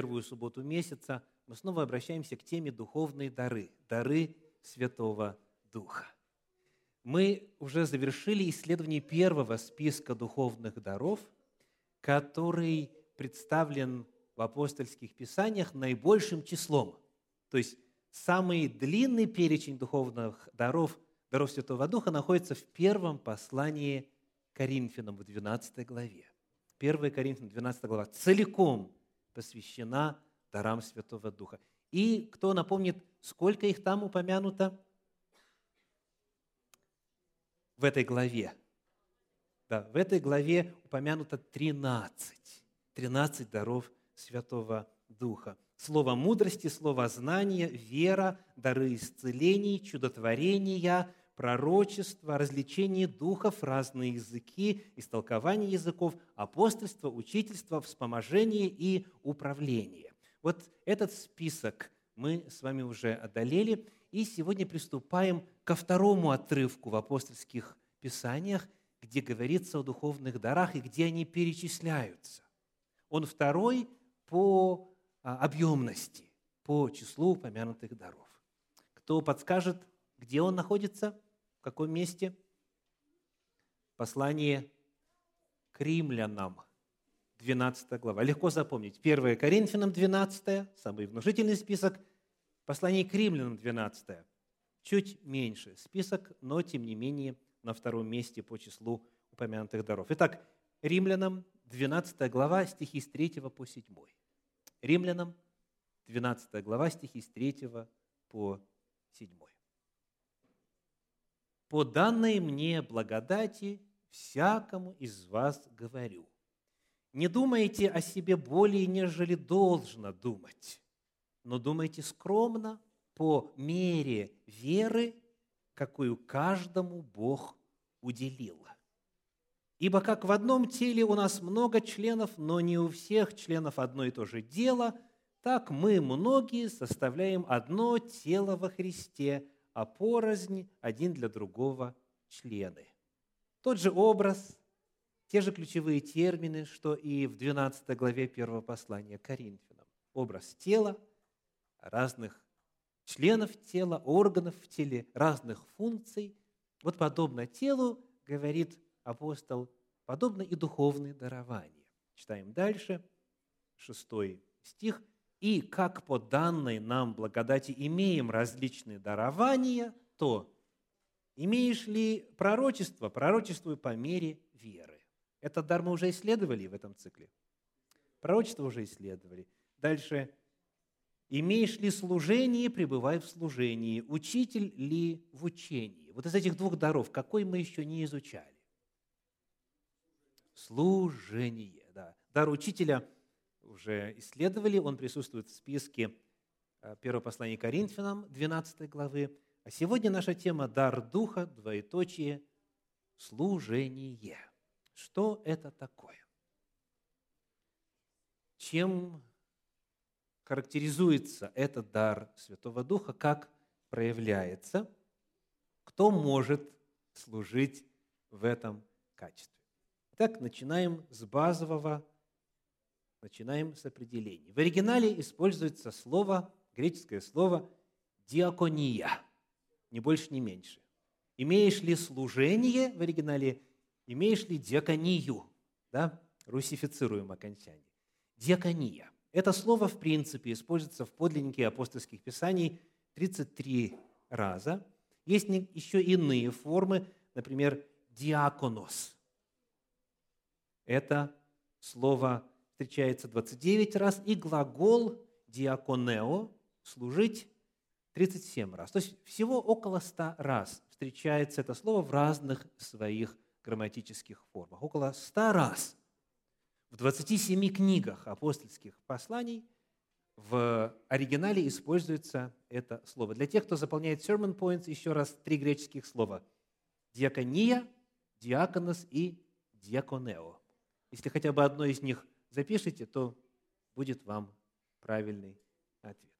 первую субботу месяца мы снова обращаемся к теме духовные дары, дары Святого Духа. Мы уже завершили исследование первого списка духовных даров, который представлен в апостольских писаниях наибольшим числом. То есть самый длинный перечень духовных даров, даров Святого Духа находится в первом послании Коринфянам в 12 главе. 1 Коринфянам 12 глава целиком посвящена дарам Святого Духа. И кто напомнит, сколько их там упомянуто в этой главе? Да, в этой главе упомянуто 13. 13 даров Святого Духа. Слово мудрости, слово знания, вера, дары исцелений, чудотворения, пророчество, развлечение духов, разные языки, истолкование языков, апостольство, учительство, вспоможение и управление. Вот этот список мы с вами уже одолели, и сегодня приступаем ко второму отрывку в апостольских писаниях, где говорится о духовных дарах и где они перечисляются. Он второй по а, объемности, по числу упомянутых даров. Кто подскажет, где он находится, в каком месте? Послание к римлянам, 12 глава. Легко запомнить. 1 Коринфянам 12, самый внушительный список. Послание к римлянам 12, чуть меньше список, но тем не менее на втором месте по числу упомянутых даров. Итак, римлянам 12 глава, стихи с 3 по 7. Римлянам, 12 глава, стихи с 3 по 7. «По данной мне благодати всякому из вас говорю, не думайте о себе более, нежели должно думать, но думайте скромно по мере веры, какую каждому Бог уделил. Ибо как в одном теле у нас много членов, но не у всех членов одно и то же дело, так мы, многие, составляем одно тело во Христе, а порознь один для другого члены. Тот же образ, те же ключевые термины, что и в 12 главе первого послания Коринфянам. Образ тела, разных членов тела, органов в теле, разных функций. Вот подобно телу, говорит апостол, подобно и духовные дарования. Читаем дальше, шестой стих. «И как по данной нам благодати имеем различные дарования, то имеешь ли пророчество? Пророчествуй по мере веры». Этот дар мы уже исследовали в этом цикле. Пророчество уже исследовали. Дальше. «Имеешь ли служение, пребывай в служении. Учитель ли в учении?» Вот из этих двух даров, какой мы еще не изучали? Служение, да. Дар учителя уже исследовали, он присутствует в списке э, первого послания Коринфянам, 12 главы. А сегодня наша тема – дар Духа, двоеточие, служение. Что это такое? Чем характеризуется этот дар Святого Духа, как проявляется, кто может служить в этом качестве. Итак, начинаем с базового, начинаем с определения. В оригинале используется слово, греческое слово «диакония», ни больше, ни меньше. Имеешь ли служение в оригинале, имеешь ли диаконию, да, русифицируем окончание. Диакония. Это слово, в принципе, используется в подлиннике апостольских писаний 33 раза. Есть еще иные формы, например, диаконос – это слово встречается 29 раз, и глагол диаконео – служить 37 раз. То есть всего около 100 раз встречается это слово в разных своих грамматических формах. Около 100 раз в 27 книгах апостольских посланий в оригинале используется это слово. Для тех, кто заполняет sermon points, еще раз три греческих слова. Диакония, диаконос и диаконео. Если хотя бы одно из них запишите, то будет вам правильный ответ.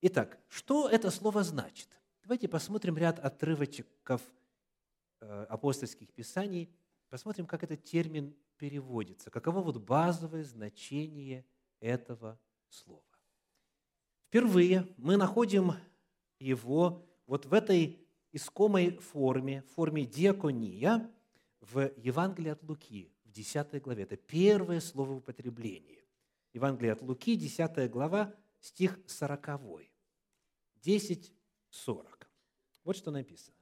Итак, что это слово значит? Давайте посмотрим ряд отрывочков э, апостольских писаний, посмотрим, как этот термин переводится, каково вот базовое значение этого Слово. Впервые мы находим его вот в этой искомой форме, форме диакония в Евангелии от Луки, в 10 главе. Это первое слово в. Евангелие от Луки, 10 глава, стих 40. 10, 40. Вот что написано.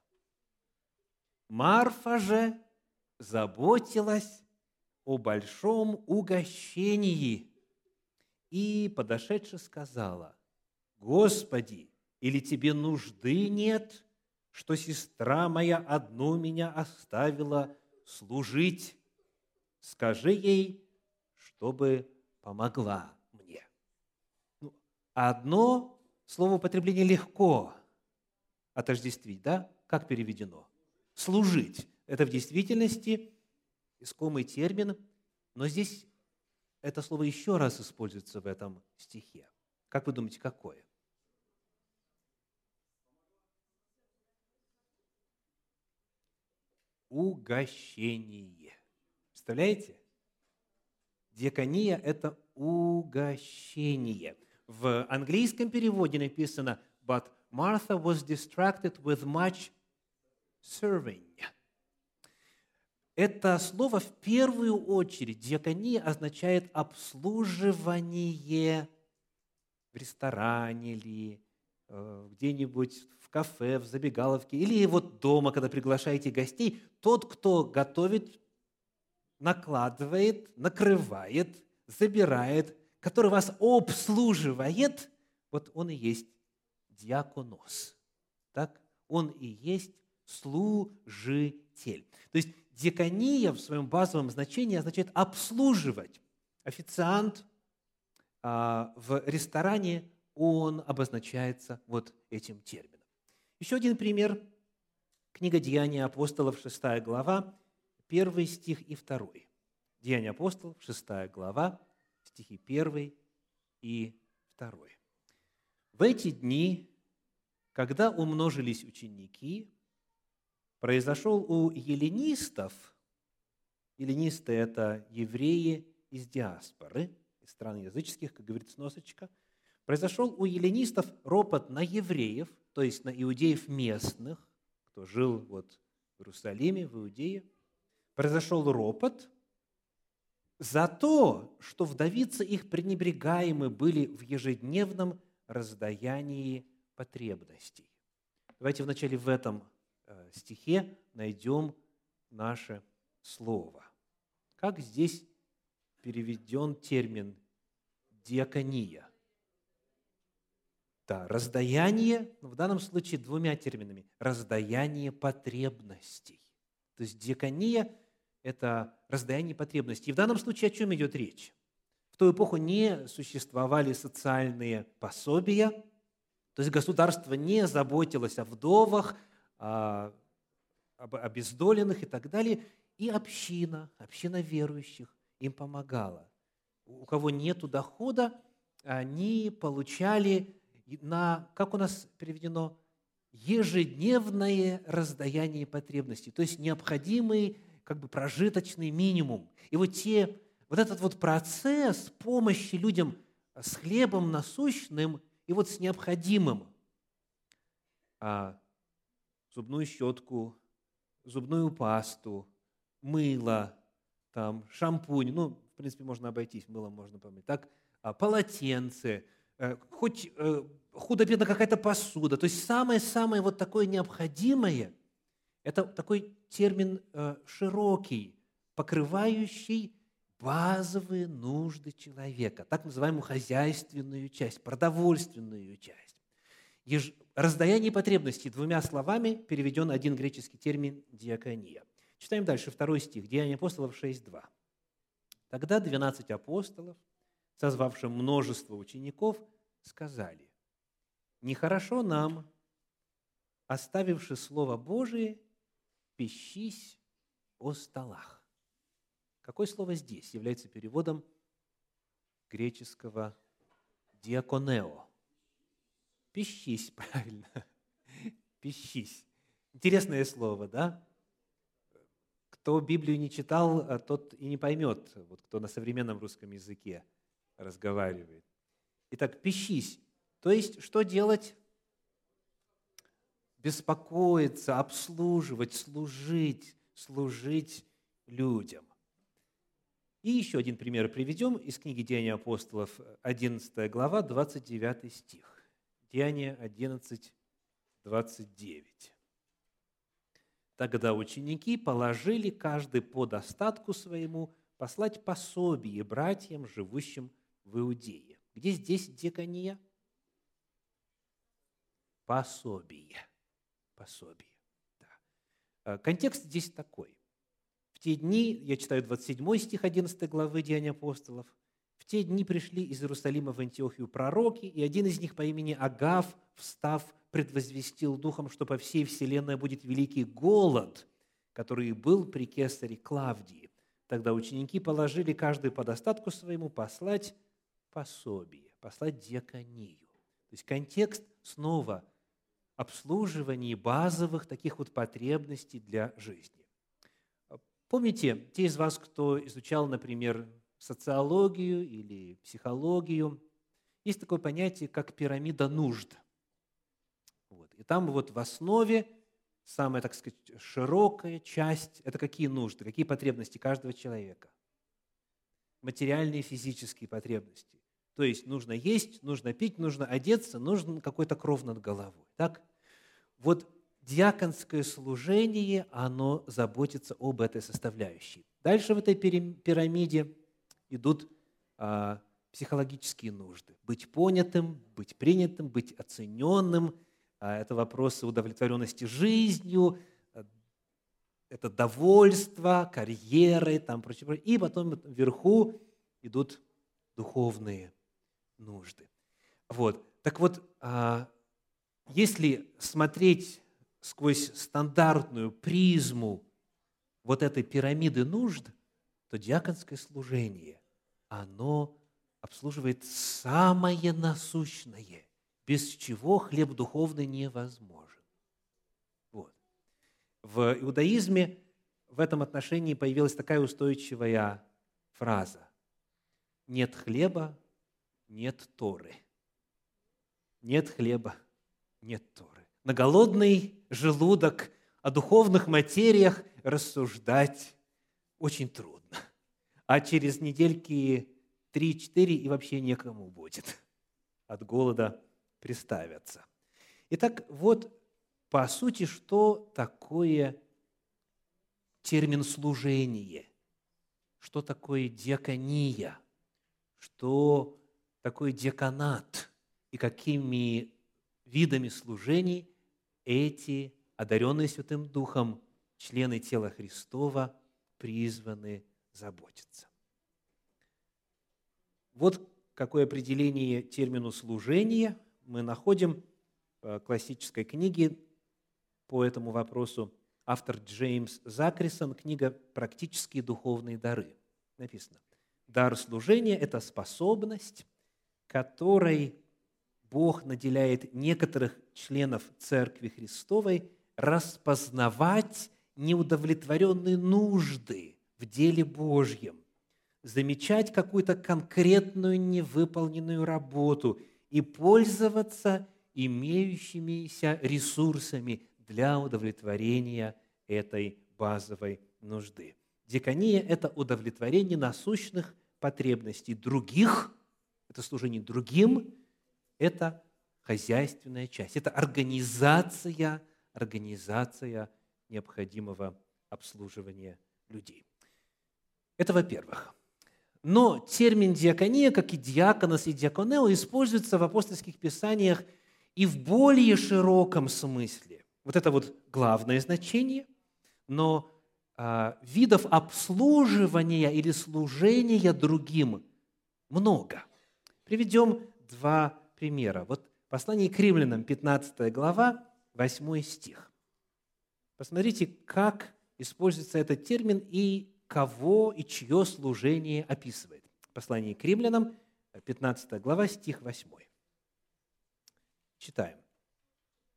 Марфа же заботилась о большом угощении и, подошедши, сказала, «Господи, или тебе нужды нет, что сестра моя одну меня оставила служить? Скажи ей, чтобы помогла мне». Ну, одно слово употребление легко отождествить, да? Как переведено? Служить. Это в действительности искомый термин, но здесь это слово еще раз используется в этом стихе. Как вы думаете, какое? Угощение. Представляете? Диакония – это угощение. В английском переводе написано «But Martha was distracted with much serving». Это слово в первую очередь, диакония означает обслуживание в ресторане или э, где-нибудь в кафе, в забегаловке, или вот дома, когда приглашаете гостей, тот, кто готовит, накладывает, накрывает, забирает, который вас обслуживает, вот он и есть диаконос. Так? Он и есть служитель. То есть Диакония в своем базовом значении означает обслуживать. Официант а, в ресторане, он обозначается вот этим термином. Еще один пример. Книга Деяния апостолов, 6 глава, 1 стих и 2. Деяния апостолов, 6 глава, стихи 1 и 2. В эти дни, когда умножились ученики, произошел у еленистов, еленисты – это евреи из диаспоры, из стран языческих, как говорит сносочка, произошел у еленистов ропот на евреев, то есть на иудеев местных, кто жил вот в Иерусалиме, в Иудее, произошел ропот за то, что вдовицы их пренебрегаемы были в ежедневном раздаянии потребностей. Давайте вначале в этом Э, стихе найдем наше слово. Как здесь переведен термин диакония? Да, раздаяние, в данном случае двумя терминами, раздаяние потребностей. То есть диакония – это раздаяние потребностей. И в данном случае о чем идет речь? В ту эпоху не существовали социальные пособия, то есть государство не заботилось о вдовах, об обездоленных и так далее. И община, община верующих им помогала. У кого нет дохода, они получали на, как у нас переведено, ежедневное раздаяние потребностей, то есть необходимый как бы прожиточный минимум. И вот, те, вот этот вот процесс помощи людям с хлебом насущным и вот с необходимым. А, зубную щетку, зубную пасту, мыло, там, шампунь, ну, в принципе, можно обойтись, мылом можно помыть, так, а, полотенце, э, хоть э, худо-бедно какая-то посуда, то есть самое-самое вот такое необходимое, это такой термин э, широкий, покрывающий базовые нужды человека, так называемую хозяйственную часть, продовольственную часть раздаяние потребностей двумя словами переведен один греческий термин «диакония». Читаем дальше, второй стих, Деяния апостолов 6.2. «Тогда двенадцать апостолов, созвавшим множество учеников, сказали, «Нехорошо нам, оставивши Слово Божие, пищись о столах». Какое слово здесь является переводом греческого «диаконео»? Пищись, правильно. Пищись. Интересное слово, да? Кто Библию не читал, а тот и не поймет, вот кто на современном русском языке разговаривает. Итак, пищись. То есть, что делать? Беспокоиться, обслуживать, служить, служить людям. И еще один пример приведем из книги Деяния апостолов, 11 глава, 29 стих. Деяния 11, 29. Тогда ученики положили каждый по достатку своему послать пособие братьям, живущим в Иудее. Где здесь декания? Пособие. Пособие. Да. Э, контекст здесь такой. В те дни, я читаю 27 стих 11 главы Деяния апостолов, в те дни пришли из Иерусалима в Антиохию пророки, и один из них по имени Агав, встав, предвозвестил духом, что по всей вселенной будет великий голод, который был при кесаре Клавдии. Тогда ученики положили каждый по достатку своему послать пособие, послать диаконию. То есть контекст снова обслуживание базовых таких вот потребностей для жизни. Помните, те из вас, кто изучал, например, социологию или психологию, есть такое понятие, как пирамида нужд. Вот. И там вот в основе самая, так сказать, широкая часть – это какие нужды, какие потребности каждого человека. Материальные физические потребности. То есть нужно есть, нужно пить, нужно одеться, нужен какой-то кров над головой. Так? Вот диаконское служение, оно заботится об этой составляющей. Дальше в этой пирамиде идут а, психологические нужды. Быть понятым, быть принятым, быть оцененным. А, это вопросы удовлетворенности жизнью, а, это довольство, карьеры, там прочее, прочее. И потом вверху идут духовные нужды. Вот. Так вот, а, если смотреть сквозь стандартную призму вот этой пирамиды нужд, то диаконское служение, оно обслуживает самое насущное, без чего хлеб духовный невозможен. Вот. В иудаизме в этом отношении появилась такая устойчивая фраза. Нет хлеба, нет Торы. Нет хлеба, нет Торы. На голодный желудок о духовных материях рассуждать очень трудно. А через недельки три-четыре и вообще некому будет от голода приставятся. Итак, вот по сути, что такое термин служение, что такое диакония, что такое деканат и какими видами служений эти одаренные Святым Духом члены тела Христова призваны заботиться. Вот какое определение термину «служение» мы находим в классической книге по этому вопросу. Автор Джеймс Закрисон, книга «Практические духовные дары». Написано, дар служения – это способность, которой Бог наделяет некоторых членов Церкви Христовой распознавать неудовлетворенные нужды в деле Божьем, замечать какую-то конкретную невыполненную работу и пользоваться имеющимися ресурсами для удовлетворения этой базовой нужды. Декания – это удовлетворение насущных потребностей других, это служение другим, это хозяйственная часть, это организация, организация необходимого обслуживания людей. Это во-первых. Но термин диакония, как и диаконос и диаконео, используется в апостольских писаниях и в более широком смысле. Вот это вот главное значение, но а, видов обслуживания или служения другим много. Приведем два примера. Вот послание к римлянам, 15 глава, 8 стих. Посмотрите, как используется этот термин и кого и чье служение описывает. Послание к римлянам, 15 глава, стих 8. Читаем.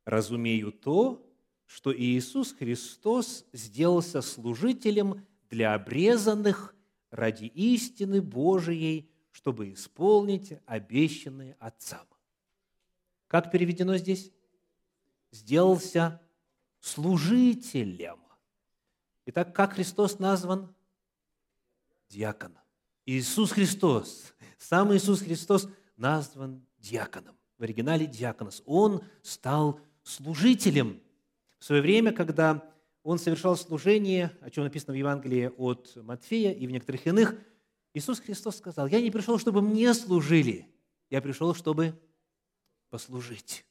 «Разумею то, что Иисус Христос сделался служителем для обрезанных ради истины Божией, чтобы исполнить обещанные отцам. Как переведено здесь? Сделался служителем. Итак, как Христос назван? Диакон. Иисус Христос, сам Иисус Христос назван диаконом. В оригинале диаконос. Он стал служителем. В свое время, когда он совершал служение, о чем написано в Евангелии от Матфея и в некоторых иных, Иисус Христос сказал, «Я не пришел, чтобы мне служили, я пришел, чтобы послужить.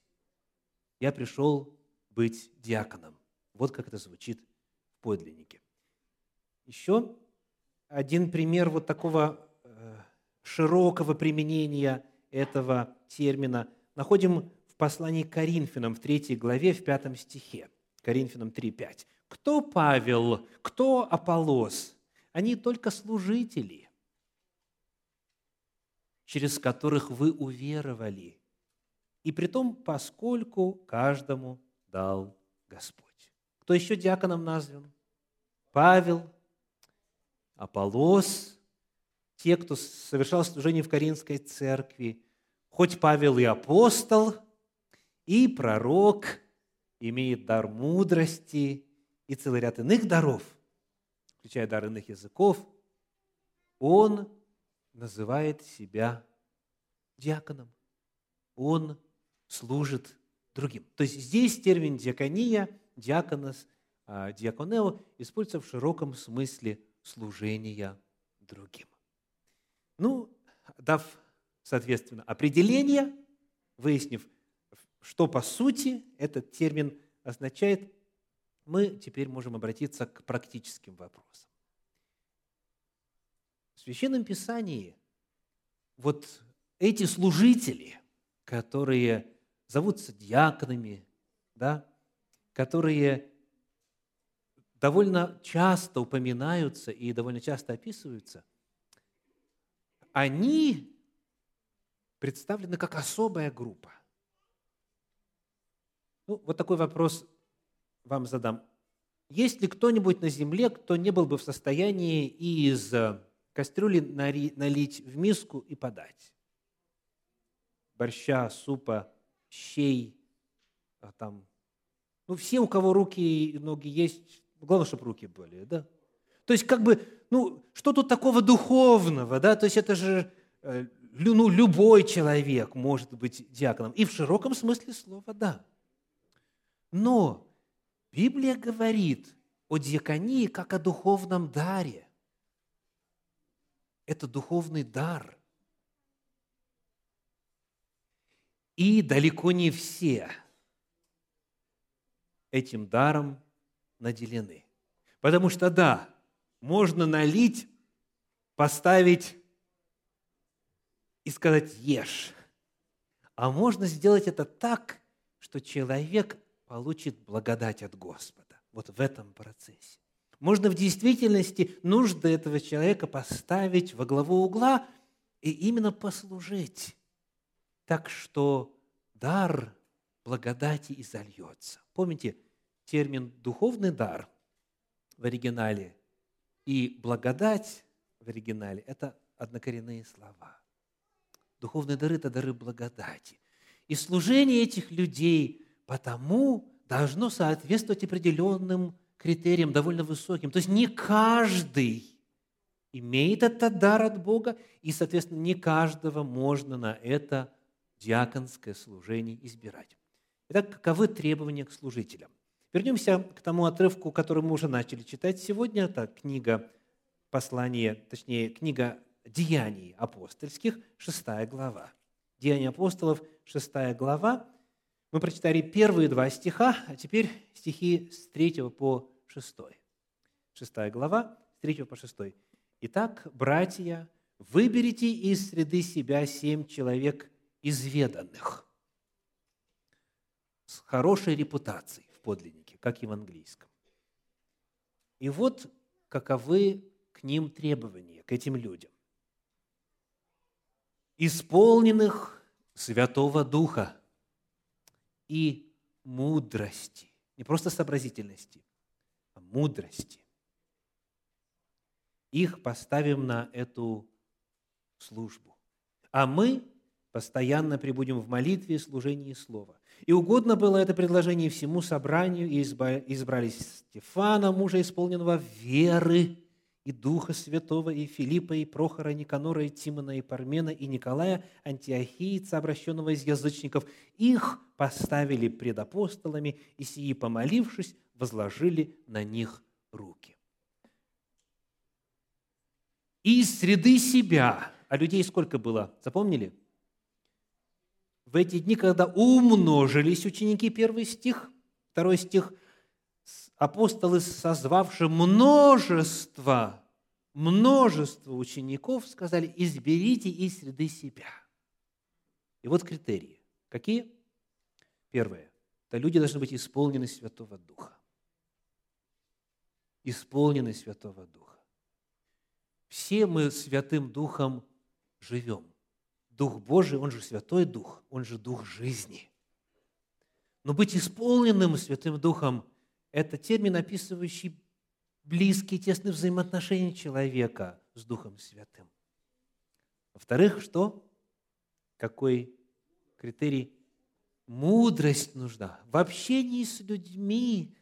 Я пришел быть диаконом». Вот как это звучит в подлиннике. Еще один пример вот такого э, широкого применения этого термина находим в послании к Коринфянам в 3 главе, в 5 стихе. Коринфянам 3:5. Кто Павел, кто Аполос? Они только служители, через которых вы уверовали, и при том, поскольку каждому дал Господь. Кто еще диаконом назван? Павел, Аполос, те, кто совершал служение в Каринской церкви, хоть Павел и апостол, и пророк, имеет дар мудрости и целый ряд иных даров, включая дар иных языков, он называет себя диаконом. Он служит другим. То есть здесь термин диакония, диаконос, а, диаконео используется в широком смысле служения другим. Ну, дав, соответственно, определение, выяснив, что по сути этот термин означает, мы теперь можем обратиться к практическим вопросам. В Священном Писании вот эти служители, которые зовутся диаконами, да, которые довольно часто упоминаются и довольно часто описываются, они представлены как особая группа. Ну, вот такой вопрос вам задам. Есть ли кто-нибудь на земле, кто не был бы в состоянии из э, кастрюли налить в миску и подать? Борща, супа, щей, а там, ну, все, у кого руки и ноги есть, главное, чтобы руки были, да? То есть, как бы, ну, что тут такого духовного, да? То есть, это же, э, ну, любой человек может быть диаконом. И в широком смысле слова, да. Но Библия говорит о диаконии как о духовном даре. Это духовный дар. И далеко не все этим даром наделены. Потому что, да, можно налить, поставить и сказать «ешь». А можно сделать это так, что человек получит благодать от Господа. Вот в этом процессе. Можно в действительности нужды этого человека поставить во главу угла и именно послужить, так что дар благодати изольется. Помните, термин «духовный дар» в оригинале и «благодать» в оригинале – это однокоренные слова. Духовные дары – это дары благодати. И служение этих людей потому должно соответствовать определенным критериям, довольно высоким. То есть не каждый имеет этот дар от Бога, и, соответственно, не каждого можно на это диаконское служение избирать. Итак, каковы требования к служителям? Вернемся к тому отрывку, который мы уже начали читать сегодня. Это книга послания, точнее, книга Деяний апостольских, шестая глава. Деяния апостолов, шестая глава, мы прочитали первые два стиха, а теперь стихи с 3 по 6. Шестая глава, с 3 по 6. Итак, братья, выберите из среды себя семь человек изведанных, с хорошей репутацией в подлиннике, как и в английском. И вот каковы к ним требования, к этим людям. Исполненных Святого Духа – и мудрости. Не просто сообразительности, а мудрости. Их поставим на эту службу. а мы постоянно пребудем в молитве служении Слова. И угодно было это предложение всему собранию, и избрали Стефана, мужа, исполненного веры, и Духа Святого, и Филиппа, и Прохора, и Никанора, и Тимона, и Пармена, и Николая, антиохийца, обращенного из язычников. Их поставили пред апостолами, и сии, помолившись, возложили на них руки. И из среды себя, а людей сколько было, запомнили? В эти дни, когда умножились ученики, первый стих, второй стих, апостолы, созвавшие множество, множество учеников, сказали, изберите из среды себя. И вот критерии. Какие? Первое. Это люди должны быть исполнены Святого Духа. Исполнены Святого Духа. Все мы Святым Духом живем. Дух Божий, Он же Святой Дух, Он же Дух жизни. Но быть исполненным Святым Духом – это термин, описывающий близкие, тесные взаимоотношения человека с Духом Святым. Во-вторых, что? Какой критерий? Мудрость нужна. В общении с людьми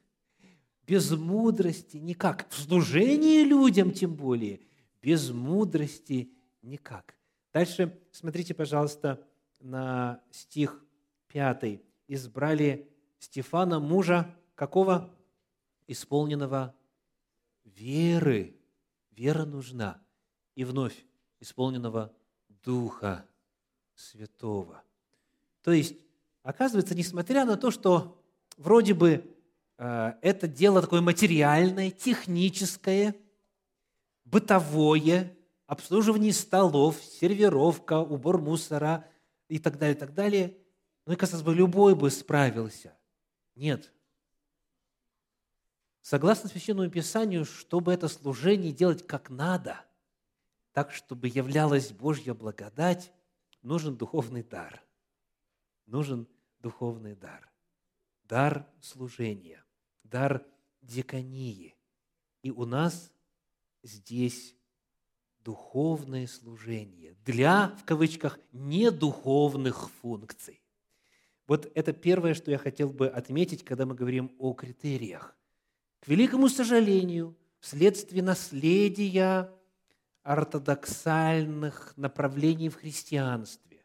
без мудрости никак. В служении людям тем более. Без мудрости никак. Дальше смотрите, пожалуйста, на стих 5. «Избрали Стефана, мужа какого? Исполненного веры. Вера нужна. И вновь исполненного Духа Святого. То есть, оказывается, несмотря на то, что вроде бы э, это дело такое материальное, техническое, бытовое, обслуживание столов, сервировка, убор мусора и так далее, и так далее. Ну и, казалось бы, любой бы справился. Нет. Согласно Священному Писанию, чтобы это служение делать как надо, так, чтобы являлась Божья благодать, нужен духовный дар. Нужен духовный дар. Дар служения, дар диконии. И у нас здесь духовное служение для, в кавычках, недуховных функций. Вот это первое, что я хотел бы отметить, когда мы говорим о критериях. К великому сожалению, вследствие наследия ортодоксальных направлений в христианстве,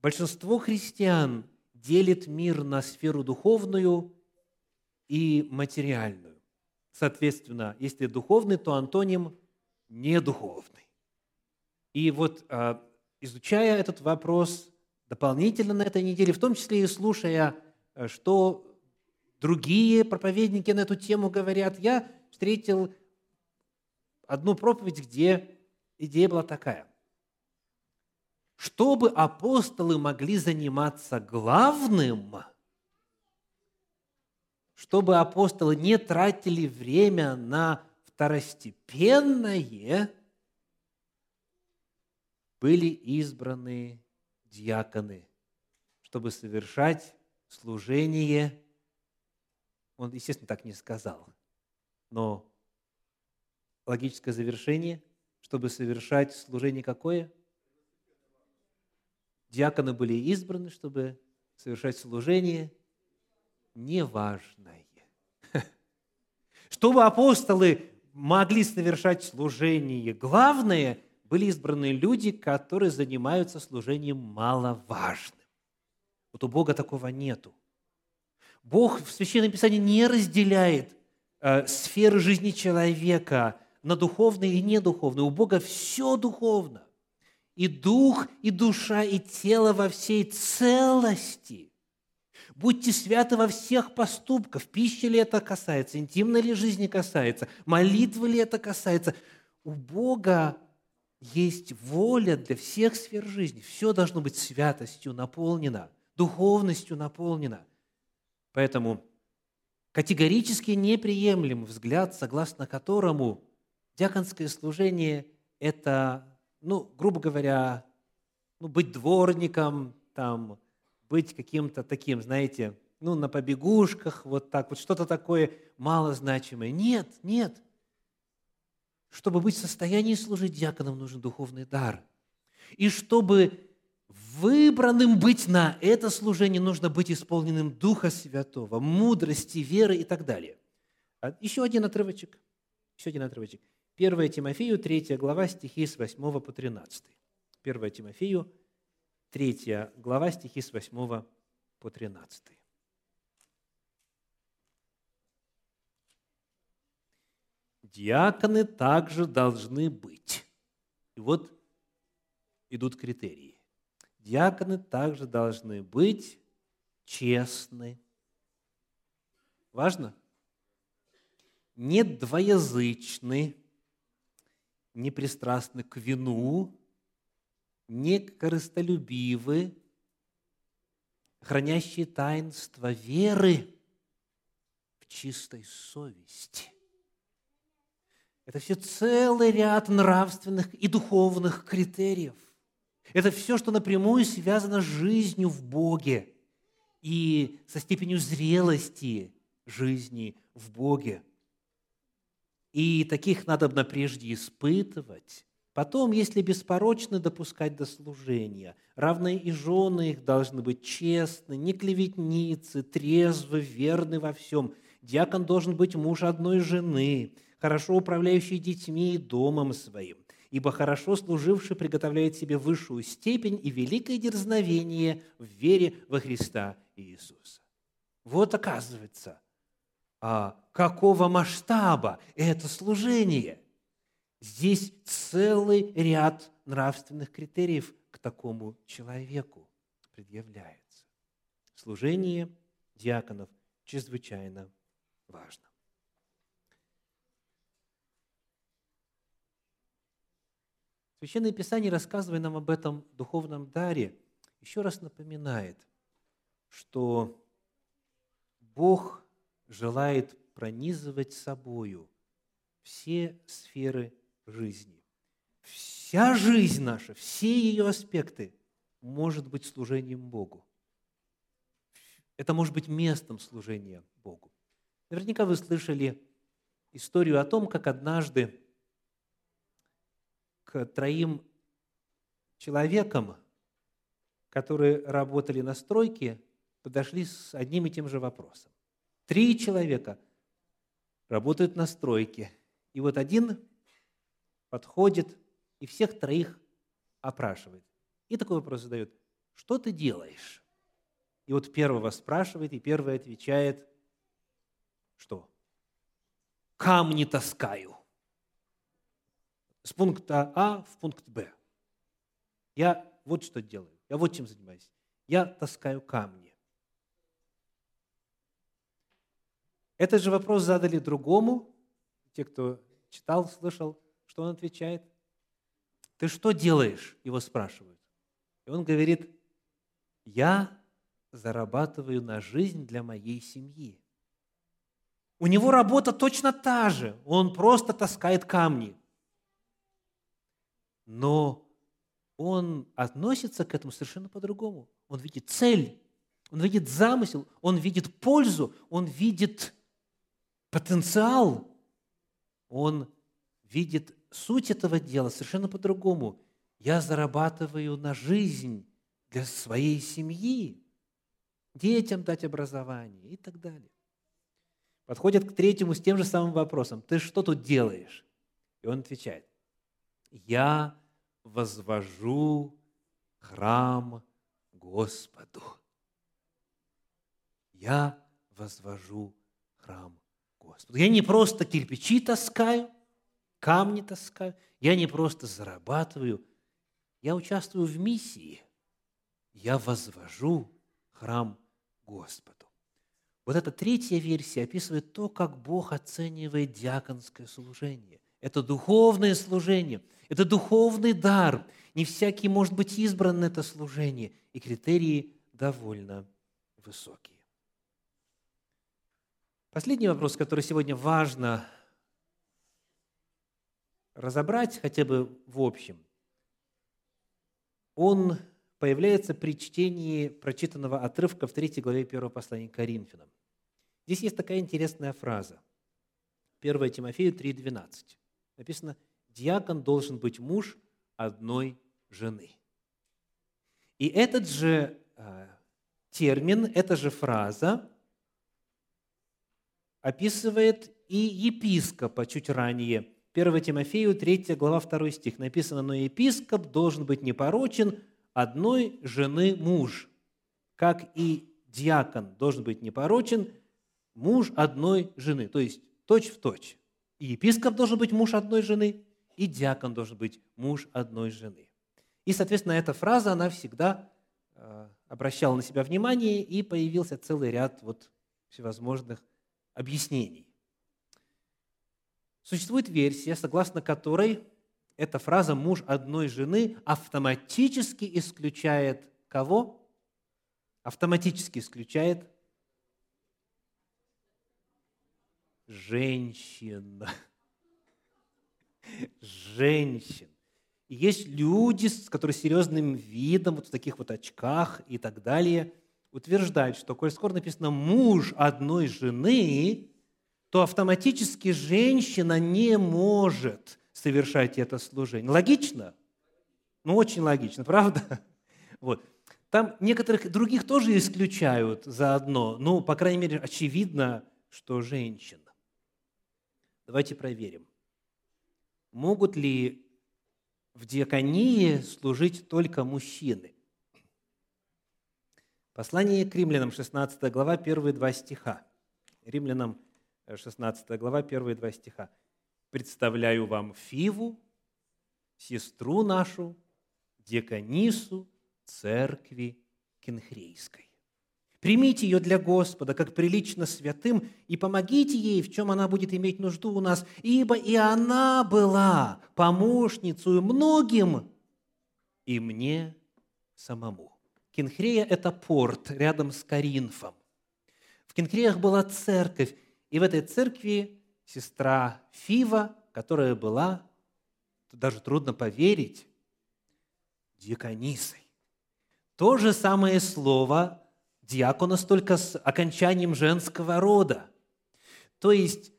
большинство христиан делит мир на сферу духовную и материальную. Соответственно, если духовный, то антоним недуховный. И вот а, изучая этот вопрос дополнительно на этой неделе, в том числе и слушая, э, что другие проповедники на эту тему говорят, я встретил одну проповедь, где идея была такая. Чтобы апостолы могли заниматься главным, чтобы апостолы не тратили время на второстепенное были избраны диаконы, чтобы совершать служение. Он, естественно, так не сказал, но логическое завершение, чтобы совершать служение какое? Диаконы были избраны, чтобы совершать служение неважное. Чтобы апостолы могли совершать служение. Главное, были избраны люди, которые занимаются служением маловажным. Вот у Бога такого нету. Бог в Священном Писании не разделяет э, сферы жизни человека на духовные и недуховные. У Бога все духовно. И дух, и душа, и тело во всей целости. Будьте святы во всех поступках. Пищи ли это касается, интимной ли жизни касается, молитвы ли это касается. У Бога есть воля для всех сфер жизни. Все должно быть святостью наполнено, духовностью наполнено. Поэтому категорически неприемлем взгляд, согласно которому диаконское служение – это, ну, грубо говоря, ну, быть дворником, там, быть каким-то таким, знаете, ну, на побегушках, вот так, вот что-то такое малозначимое. Нет, нет. Чтобы быть в состоянии служить диаконом, нужен духовный дар. И чтобы выбранным быть на это служение, нужно быть исполненным Духа Святого, мудрости, веры и так далее. А еще один отрывочек. Еще один отрывочек. 1 Тимофею, 3 глава, стихи с 8 по 13. 1 Тимофею, 3 глава, стихи с 8 по 13. Диаконы также должны быть. И вот идут критерии. Диаконы также должны быть честны. Важно? Не двоязычны, не пристрастны к вину, не корыстолюбивы, хранящие таинство веры в чистой совести. Это все целый ряд нравственных и духовных критериев. Это все, что напрямую связано с жизнью в Боге и со степенью зрелости жизни в Боге. И таких надо прежде испытывать, Потом, если беспорочны, допускать до служения. Равные и жены их должны быть честны, не клеветницы, трезвы, верны во всем. Диакон должен быть муж одной жены, хорошо управляющий детьми и домом своим, ибо хорошо служивший приготовляет себе высшую степень и великое дерзновение в вере во Христа Иисуса. Вот оказывается, а какого масштаба это служение – Здесь целый ряд нравственных критериев к такому человеку предъявляется. Служение диаконов чрезвычайно важно. Священное Писание, рассказывая нам об этом духовном даре, еще раз напоминает, что Бог желает пронизывать собою все сферы жизни. Вся жизнь наша, все ее аспекты может быть служением Богу. Это может быть местом служения Богу. Наверняка вы слышали историю о том, как однажды к троим человекам, которые работали на стройке, подошли с одним и тем же вопросом. Три человека работают на стройке, и вот один подходит и всех троих опрашивает. И такой вопрос задает, что ты делаешь? И вот первого спрашивает, и первый отвечает, что? Камни таскаю. С пункта А в пункт Б. Я вот что делаю, я вот чем занимаюсь. Я таскаю камни. Этот же вопрос задали другому, те, кто читал, слышал, что он отвечает? Ты что делаешь? Его спрашивают. И он говорит, я зарабатываю на жизнь для моей семьи. У него работа точно та же, он просто таскает камни. Но он относится к этому совершенно по-другому. Он видит цель, он видит замысел, он видит пользу, он видит потенциал, он видит суть этого дела совершенно по-другому. Я зарабатываю на жизнь для своей семьи, детям дать образование и так далее. Подходит к третьему с тем же самым вопросом. Ты что тут делаешь? И он отвечает, я возвожу храм Господу. Я возвожу храм Господу. Я не просто кирпичи таскаю, камни таскаю. Я не просто зарабатываю, я участвую в миссии. Я возвожу храм Господу. Вот эта третья версия описывает то, как Бог оценивает диаконское служение. Это духовное служение, это духовный дар. Не всякий может быть избран на это служение, и критерии довольно высокие. Последний вопрос, который сегодня важно разобрать хотя бы в общем, он появляется при чтении прочитанного отрывка в 3 главе 1 послания к Коринфянам. Здесь есть такая интересная фраза. 1 Тимофею 3,12. Написано, диакон должен быть муж одной жены. И этот же э, термин, эта же фраза описывает и епископа чуть ранее. 1 Тимофею, 3 глава, 2 стих. Написано, «Но епископ должен быть непорочен, одной жены муж, как и диакон должен быть непорочен, муж одной жены». То есть, точь в точь. И епископ должен быть муж одной жены, и диакон должен быть муж одной жены. И, соответственно, эта фраза, она всегда э, обращала на себя внимание, и появился целый ряд вот всевозможных объяснений. Существует версия, согласно которой эта фраза «муж одной жены» автоматически исключает кого? Автоматически исключает женщин. Женщин. Есть люди, которые серьезным видом, вот в таких вот очках и так далее, утверждают, что, коль скоро написано «муж одной жены», то автоматически женщина не может совершать это служение. Логично? Ну, очень логично, правда? Вот. Там некоторых других тоже исключают заодно, ну, по крайней мере, очевидно, что женщина. Давайте проверим. Могут ли в диаконии служить только мужчины. Послание к римлянам, 16 глава, первые два стиха. Римлянам, 16 э, глава, первые два стиха. «Представляю вам Фиву, сестру нашу, диаконису церкви Кенхрейской. Примите ее для Господа, как прилично святым, и помогите ей, в чем она будет иметь нужду у нас, ибо и она была помощницей многим, и мне самому». Кенхрея – это порт рядом с Каринфом. В Кенхреях была церковь, и в этой церкви сестра Фива, которая была, даже трудно поверить, диаконисой. То же самое слово диакона только с окончанием женского рода. То есть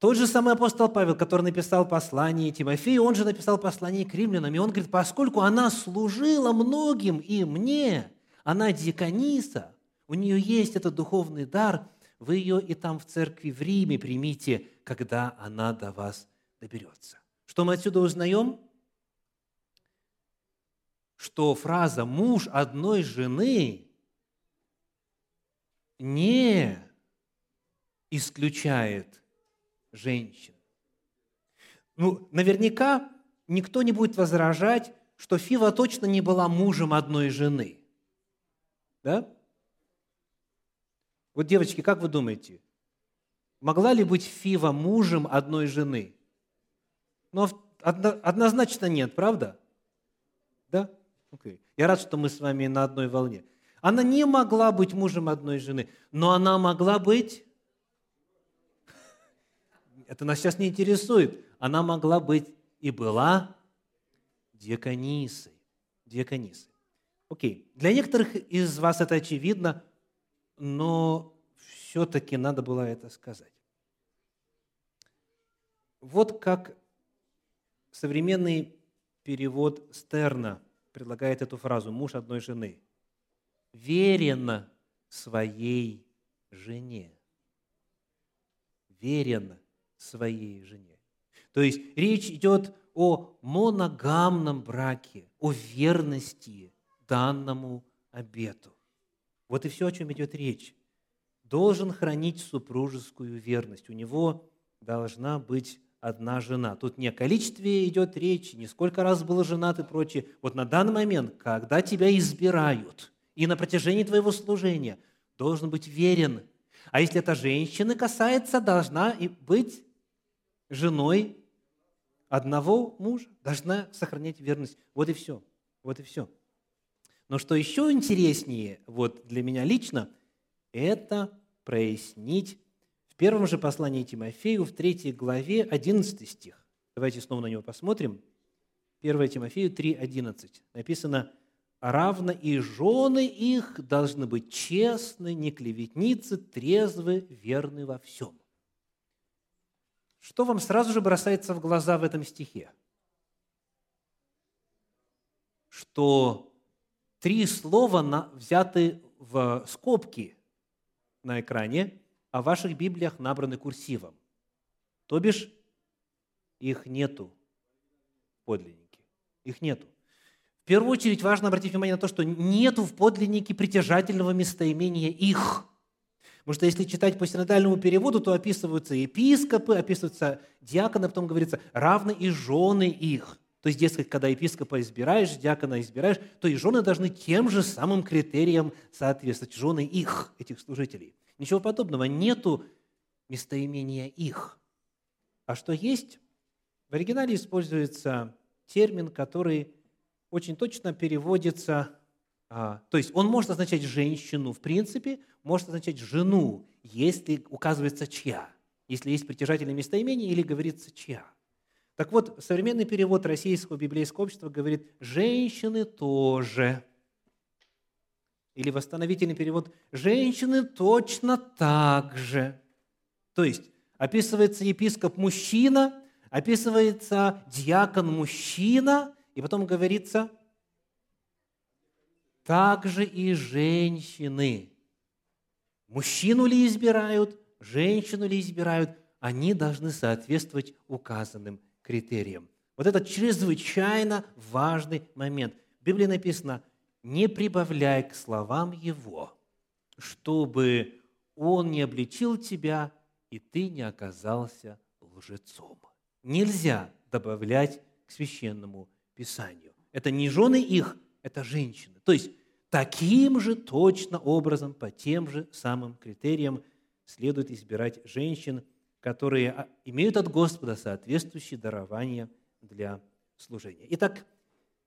тот же самый апостол Павел, который написал послание Тимофею, он же написал послание к римлянам, и он говорит, поскольку она служила многим и мне, она диакониса, у нее есть этот духовный дар, вы ее и там в церкви в Риме примите, когда она до вас доберется. Что мы отсюда узнаем? Что фраза «муж одной жены» не исключает женщин. Ну, наверняка никто не будет возражать, что Фива точно не была мужем одной жены. Да? Вот, девочки, как вы думаете, могла ли быть Фива мужем одной жены? Ну, однозначно нет, правда? Да? Okay. Я рад, что мы с вами на одной волне. Она не могла быть мужем одной жены, но она могла быть... Это нас сейчас не интересует. Она могла быть и была диаконисой. Диаконисой. Окей. Для некоторых из вас это очевидно, но все-таки надо было это сказать. Вот как современный перевод Стерна предлагает эту фразу «муж одной жены» верен своей жене. Верен своей жене. То есть речь идет о моногамном браке, о верности данному обету. Вот и все, о чем идет речь. Должен хранить супружескую верность. У него должна быть одна жена. Тут не о количестве идет речь, не сколько раз был женат и прочее. Вот на данный момент, когда тебя избирают – и на протяжении твоего служения должен быть верен. А если это женщины касается, должна и быть женой одного мужа, должна сохранять верность. Вот и все. Вот и все. Но что еще интереснее вот для меня лично, это прояснить в первом же послании Тимофею, в третьей главе, 11 стих. Давайте снова на него посмотрим. 1 Тимофею 3,11. Написано, равно и жены их должны быть честны, не клеветницы, трезвы, верны во всем. Что вам сразу же бросается в глаза в этом стихе? Что три слова на, взяты в скобки на экране, а в ваших Библиях набраны курсивом. То бишь, их нету в подлиннике. Их нету. В первую очередь важно обратить внимание на то, что нету в подлиннике притяжательного местоимения «их». Потому что если читать по синодальному переводу, то описываются епископы, описываются диаконы, потом говорится «равны и жены их». То есть, дескать, когда епископа избираешь, диакона избираешь, то и жены должны тем же самым критериям соответствовать, жены их, этих служителей. Ничего подобного, нету местоимения их. А что есть? В оригинале используется термин, который очень точно переводится, а, то есть он может означать женщину в принципе, может означать жену, если указывается чья, если есть притяжательное местоимение или говорится чья. Так вот, современный перевод Российского библейского общества говорит «женщины тоже». Или восстановительный перевод «женщины точно так же». То есть описывается епископ мужчина, описывается диакон мужчина, и потом говорится также и женщины. Мужчину ли избирают, женщину ли избирают, они должны соответствовать указанным критериям. Вот это чрезвычайно важный момент. В Библии написано, не прибавляй к словам его, чтобы он не обличил тебя, и ты не оказался лжецом. Нельзя добавлять к священному писанию. Это не жены их, это женщины. То есть таким же точно образом, по тем же самым критериям следует избирать женщин, которые а, имеют от Господа соответствующие дарования для служения. Итак,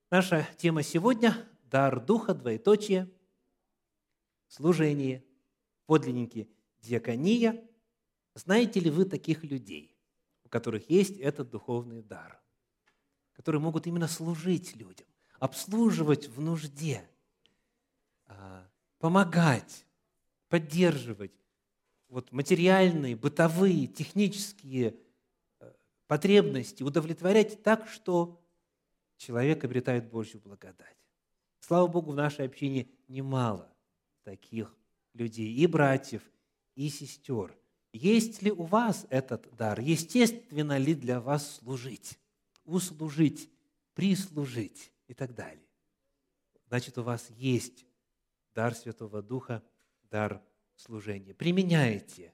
наша тема сегодня – дар Духа, двоеточие, служение, подлинники, диакония. Знаете ли вы таких людей, у которых есть этот духовный дар, которые могут именно служить людям, обслуживать в нужде, а, помогать, поддерживать, вот материальные, бытовые, технические э, потребности удовлетворять так, что человек обретает Божью благодать. Слава Богу, в нашей общине немало таких людей, и братьев, и сестер. Есть ли у вас этот дар? Естественно ли для вас служить, услужить, прислужить и так далее? Значит, у вас есть дар Святого Духа, дар служение. Применяйте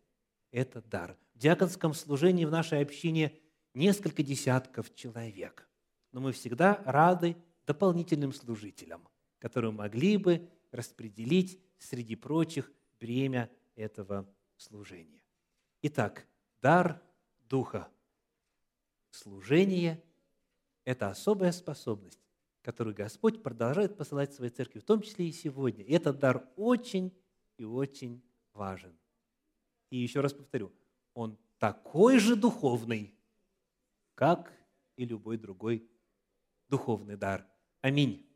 этот дар. В диаконском служении в нашей общине несколько десятков человек. Но мы всегда рады дополнительным служителям, которые могли бы распределить среди прочих бремя этого служения. Итак, дар Духа. Служение – это особая способность, которую Господь продолжает посылать своей церкви, в том числе и сегодня. И этот дар очень и очень важен. И еще раз повторю, он такой же духовный, как и любой другой духовный дар. Аминь.